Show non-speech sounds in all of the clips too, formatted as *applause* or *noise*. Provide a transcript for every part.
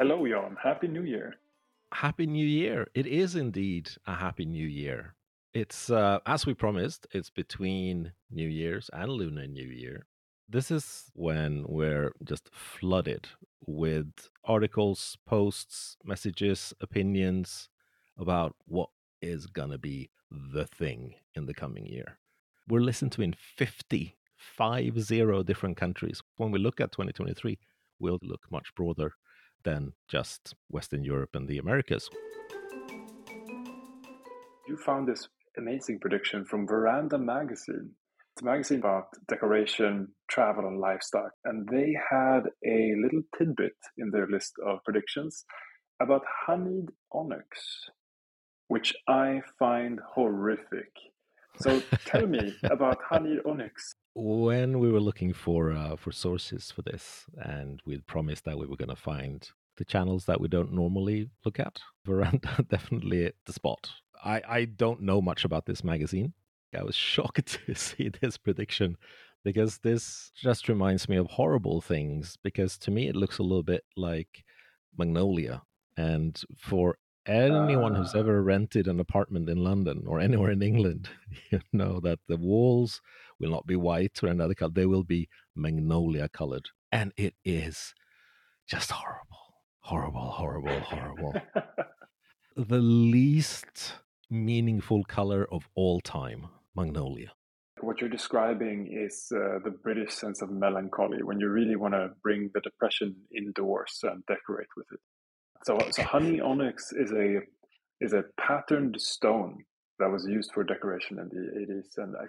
Hello, Jaan. Happy New Year. Happy New Year. It is indeed a Happy New Year. It's, uh, as we promised, it's between New Year's and Lunar New Year. This is when we're just flooded with articles, posts, messages, opinions about what is going to be the thing in the coming year. We're listened to in 50, five zero different countries. When we look at 2023, we'll look much broader than just Western Europe and the Americas. You found this amazing prediction from Veranda Magazine. It's a magazine about decoration, travel, and lifestyle. And they had a little tidbit in their list of predictions about honeyed onyx, which I find horrific. So tell me *laughs* about honeyed onyx. When we were looking for uh, for sources for this, and we'd promised that we were going to find the channels that we don't normally look at. *laughs* Veranda definitely the spot. I, I don't know much about this magazine. I was *laughs* shocked to see this prediction because this just reminds me of horrible things. Because to me, it looks a little bit like Magnolia. And for anyone who's Ah. ever rented an apartment in London or anywhere in England, *laughs* you know that the walls will not be white or another color. They will be magnolia colored. And it is just horrible. Horrible, horrible, horrible. *laughs* the least meaningful color of all time, magnolia. what you're describing is uh, the British sense of melancholy when you really want to bring the depression indoors and decorate with it. So, so honey onyx is a is a patterned stone that was used for decoration in the 80s and I,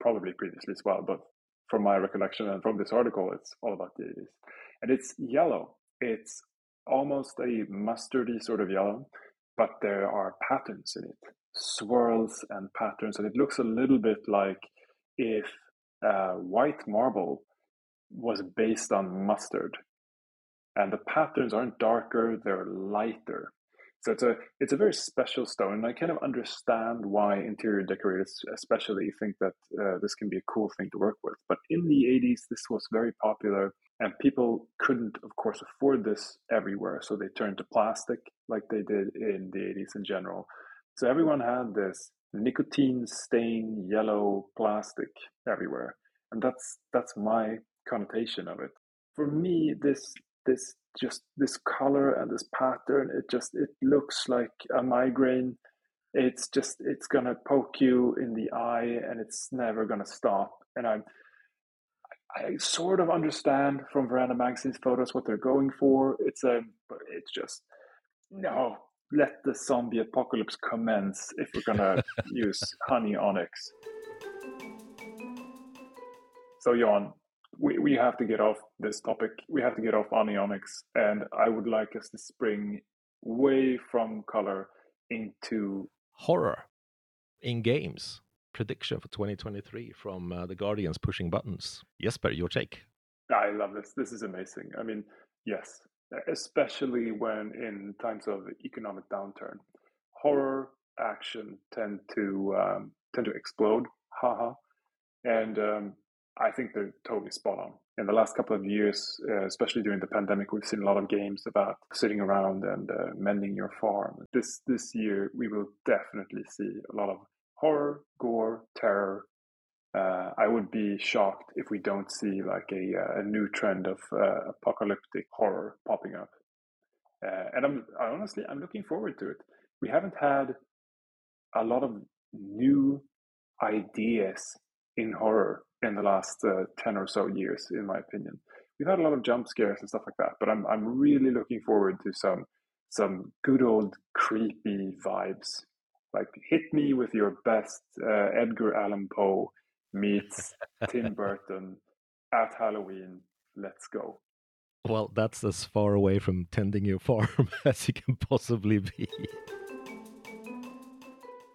probably previously as well. But from my recollection and from this article, it's all about the 80s, and it's yellow. It's almost a mustardy sort of yellow, but there are patterns in it, swirls and patterns, and it looks a little bit like if uh, white marble was based on mustard, and the patterns aren't darker; they're lighter. So it's a it's a very special stone, and I kind of understand why interior decorators, especially, think that uh, this can be a cool thing to work with. But in the '80s, this was very popular, and people couldn't, of course, afford this everywhere, so they turned to plastic, like they did in the '80s in general. So everyone had this nicotine stained yellow plastic everywhere, and that's that's my connotation of it. For me, this this just this color and this pattern, it just it looks like a migraine. It's just it's gonna poke you in the eye, and it's never gonna stop. And I I sort of understand from Veranda Magazine's photos what they're going for. It's a, but it's just no. Let the zombie apocalypse commence if we're gonna *laughs* use honey onyx. So, Jaan, we, we have to get off this topic. We have to get off onyx, and I would like us to spring way from color into Horror in games. Prediction for 2023 from uh, the Guardian's pushing buttons. Jesper, your take. I love this. This is amazing. I mean, yes, especially when in times of economic downturn, horror action tend to um, tend to explode. Haha, and um, I think they're totally spot on. In the last couple of years, uh, especially during the pandemic, we've seen a lot of games about sitting around and uh, mending your farm. This this year, we will definitely see a lot of horror, gore, terror, uh, I would be shocked if we don't see like a, uh, a new trend of uh, apocalyptic horror popping up. Uh, and I'm I honestly I'm looking forward to it. We haven't had a lot of new ideas in horror in the last uh, ten or so years, in my opinion. We've had a lot of jump scares and stuff like that, but I'm I'm really looking forward to some some good old creepy vibes. Like hit me with your best uh, Edgar Allan Poe meets Tim *laughs* Burton at Halloween. Let's go. Well, that's as far away from tending your farm *laughs* as you can possibly be.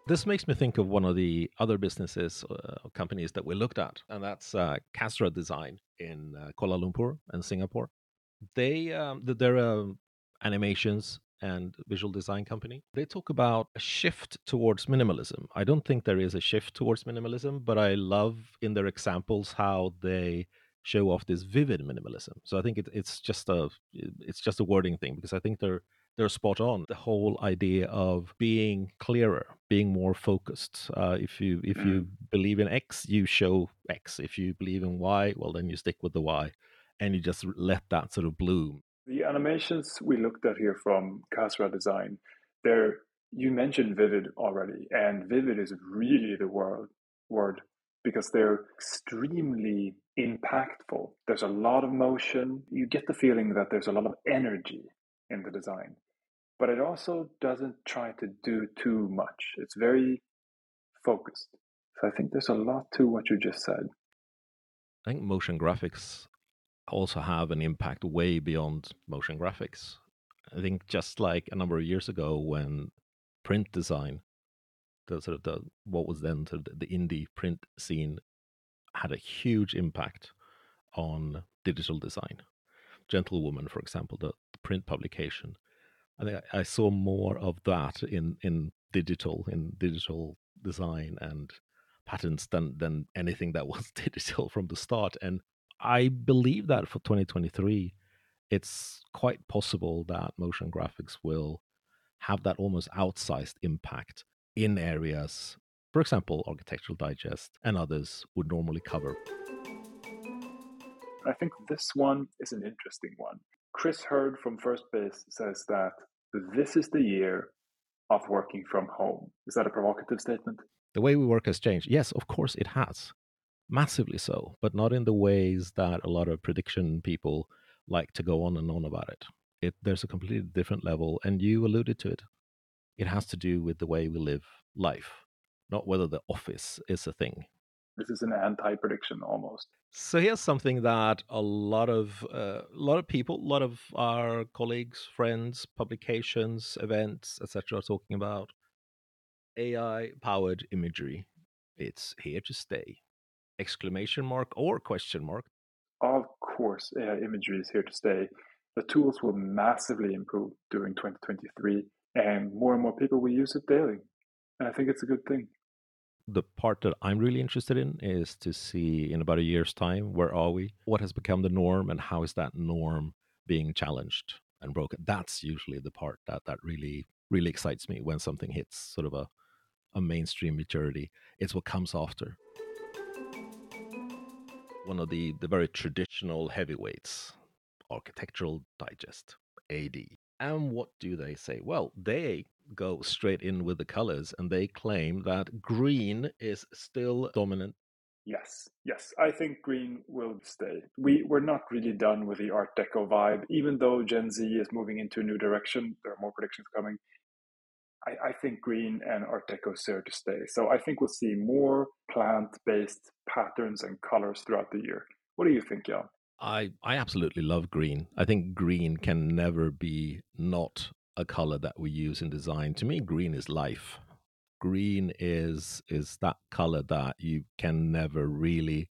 This makes me think of one of the other businesses uh, companies that we looked at, and that's uh, Kasra Design in uh, Kuala Lumpur and Singapore. They um, they're um, animations and visual design company. They talk about a shift towards minimalism. I don't think there is a shift towards minimalism, but I love in their examples how they show off this vivid minimalism. So I think it, it's just a it's just a wording thing because I think they're they're spot on. The whole idea of being clearer, being more focused. Uh, if you if you mm. believe in X, you show X. If you believe in Y, well then you stick with the Y, and you just let that sort of bloom. The animations we looked at here from Kasra Design, they're you mentioned Vivid already, and Vivid is really the word word because they're extremely impactful. There's a lot of motion. You get the feeling that there's a lot of energy in the design, but it also doesn't try to do too much. It's very focused. So I think there's a lot to what you just said. I think motion graphics also have an impact way beyond motion graphics. I think just like a number of years ago when print design the sort of the what was then sort of the indie print scene had a huge impact on digital design. Gentlewoman, for example, the, print publication. I think I, saw more of that in in digital in digital design and patterns than than anything that *laughs* was digital from the start. And I believe that for 2023, it's quite possible that motion graphics will have that almost outsized impact in areas, for example, Architectural Digest and others would normally cover. I think this one is an interesting one. Chris Hurd from First Base says that this is the year of working from home. Is that a provocative statement? The way we work has changed. Yes, of course it has. Massively so, but not in the ways that a lot of prediction people like to go on and on about it. it there's a completely different level, and you alluded to it. It has to do with the way we live life, not whether the office is a thing. This is an anti-prediction almost. So here's something that a lot of uh, a lot of people, a lot of our colleagues, friends, publications, events, etc., are talking about. AI-powered imagery. It's here to stay. Exclamation mark or question mark. Of course, AI imagery is here to stay. The tools will massively improve during 2023 and more and more people will use it daily. And I think it's a good thing. The part that I'm really interested in is to see in about a year's time where are we? What has become the norm and how is that norm being challenged and broken? That's usually the part that that really really excites me when something hits sort of a a mainstream maturity. It's what comes after. One of the the very traditional heavyweights, Architectural Digest, AD, and what do they say? Well, they go straight in with the colors and they claim that green is still dominant. Yes, yes. I think green will stay. We, we're not really done with the Art Deco vibe, even though Gen Z is moving into a new direction. There are more predictions coming. I, I think green and Art Deco is there to stay. So I think we'll see more plant based patterns and colors throughout the year. What do you think, Jaan? I I absolutely love green. I think green can never be not a color that we use in design. To me, green is life. Green is is that color that you can never really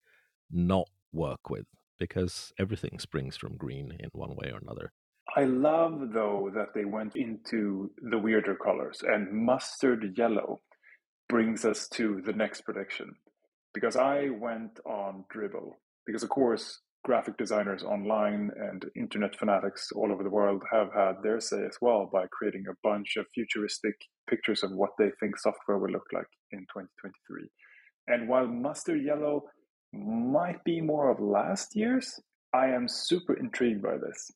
not work with because everything springs from green in one way or another. I love though that they went into the weirder colors and mustard yellow brings us to the next prediction because I went on Dribbble because of course graphic designers online and internet fanatics all over the world have had their say as well by creating a bunch of futuristic pictures of what they think software will look like in 2023. And while mustard yellow might be more of last year's, I am super intrigued by this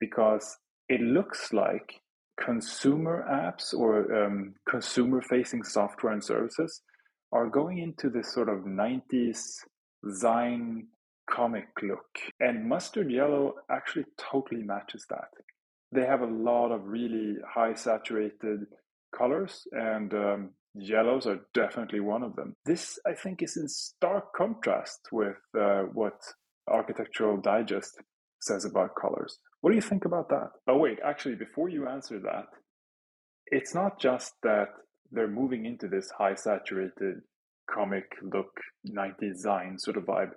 because it looks like consumer apps or um, consumer facing software and services are going into this sort of 90s Zine comic look. And mustard yellow actually totally matches that. They have a lot of really high saturated colors, and um, yellows are definitely one of them. This, I think, is in stark contrast with uh, what Architectural Digest says about colors. What do you think about that? Oh, wait, actually, before you answer that, it's not just that they're moving into this high saturated comic look 90s design sort of vibe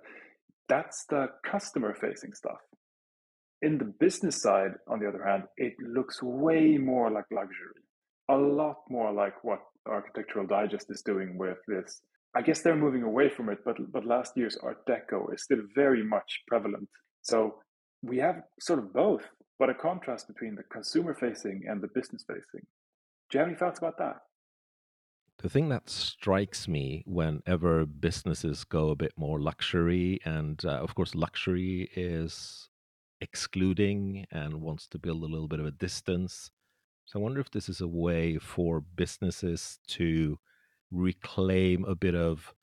that's the customer facing stuff. In the business side, on the other hand, it looks way more like luxury, a lot more like what Architectural Digest is doing with this I guess they're moving away from it, but but last year's Art Deco is still very much prevalent. So we have sort of both, but a contrast between the consumer facing and the business facing. Do you have any thoughts about that? The thing that strikes me whenever businesses go a bit more luxury, and uh, of course, luxury is excluding and wants to build a little bit of a distance. So I wonder if this is a way for businesses to reclaim a bit of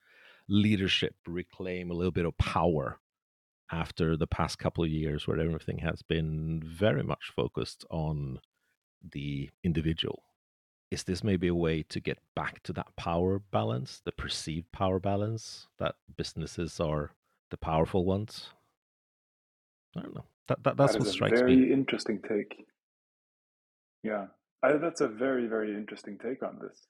leadership, reclaim a little bit of power after the past couple of years where everything has been very much focused on the individual. Is this maybe a way to get back to that power balance, the perceived power balance that businesses are the powerful ones? I don't know. That, that that's that what strikes very me. Very interesting take. Yeah, I, that's a very very interesting take on this.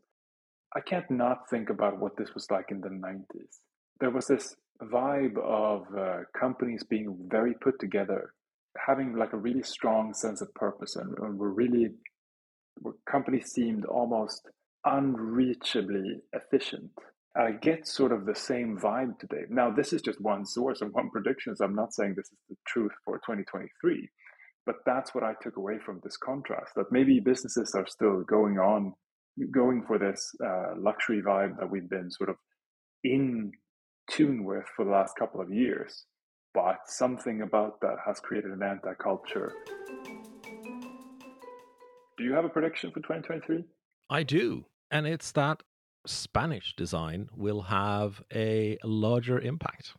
I can't not think about what this was like in the '90s. There was this vibe of uh, companies being very put together, having like a really strong sense of purpose, and, and we're really companies seemed almost unreachably efficient. I get sort of the same vibe today. Now, this is just one source and one prediction, so I'm not saying this is the truth for 2023, but that's what I took away from this contrast. That maybe businesses are still going on, going for this uh, luxury vibe that we've been sort of in tune with for the last couple of years, but something about that has created an anti-culture. Do you have a prediction for 2023? I do, and it's that Spanish design will have a larger impact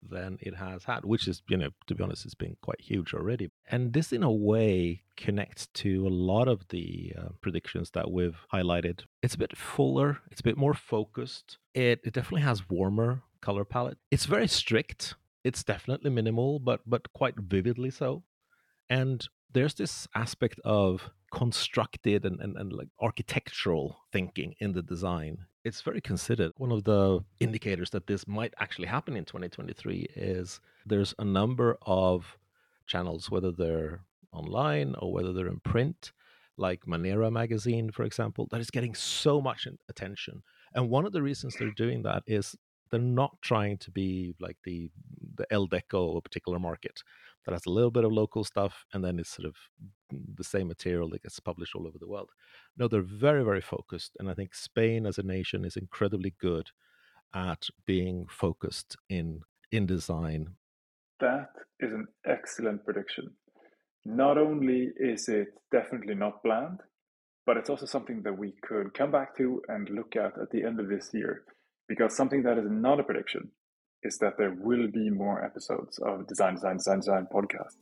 than it has had, which is, you know, to be honest, it's been quite huge already. And this, in a way, connects to a lot of the uh, predictions that we've highlighted. It's a bit fuller, it's a bit more focused. It, it definitely has warmer color palette. It's very strict. It's definitely minimal, but but quite vividly so. And there's this aspect of constructed and, and, and like architectural thinking in the design. It's very considered. One of the indicators that this might actually happen in 2023 is there's a number of channels, whether they're online or whether they're in print, like Manera magazine, for example, that is getting so much attention. And one of the reasons they're doing that is they're not trying to be like the the Elle Deco a particular market that has a little bit of local stuff and then it's sort of the same material that gets published all over the world. No, they're very, very focused. And I think Spain as a nation is incredibly good at being focused in in design. That is an excellent prediction. Not only is it definitely not bland, but it's also something that we could come back to and look at at the end of this year. Because something that is not a prediction is that there will be more episodes of Design, Design, Design, Design podcast.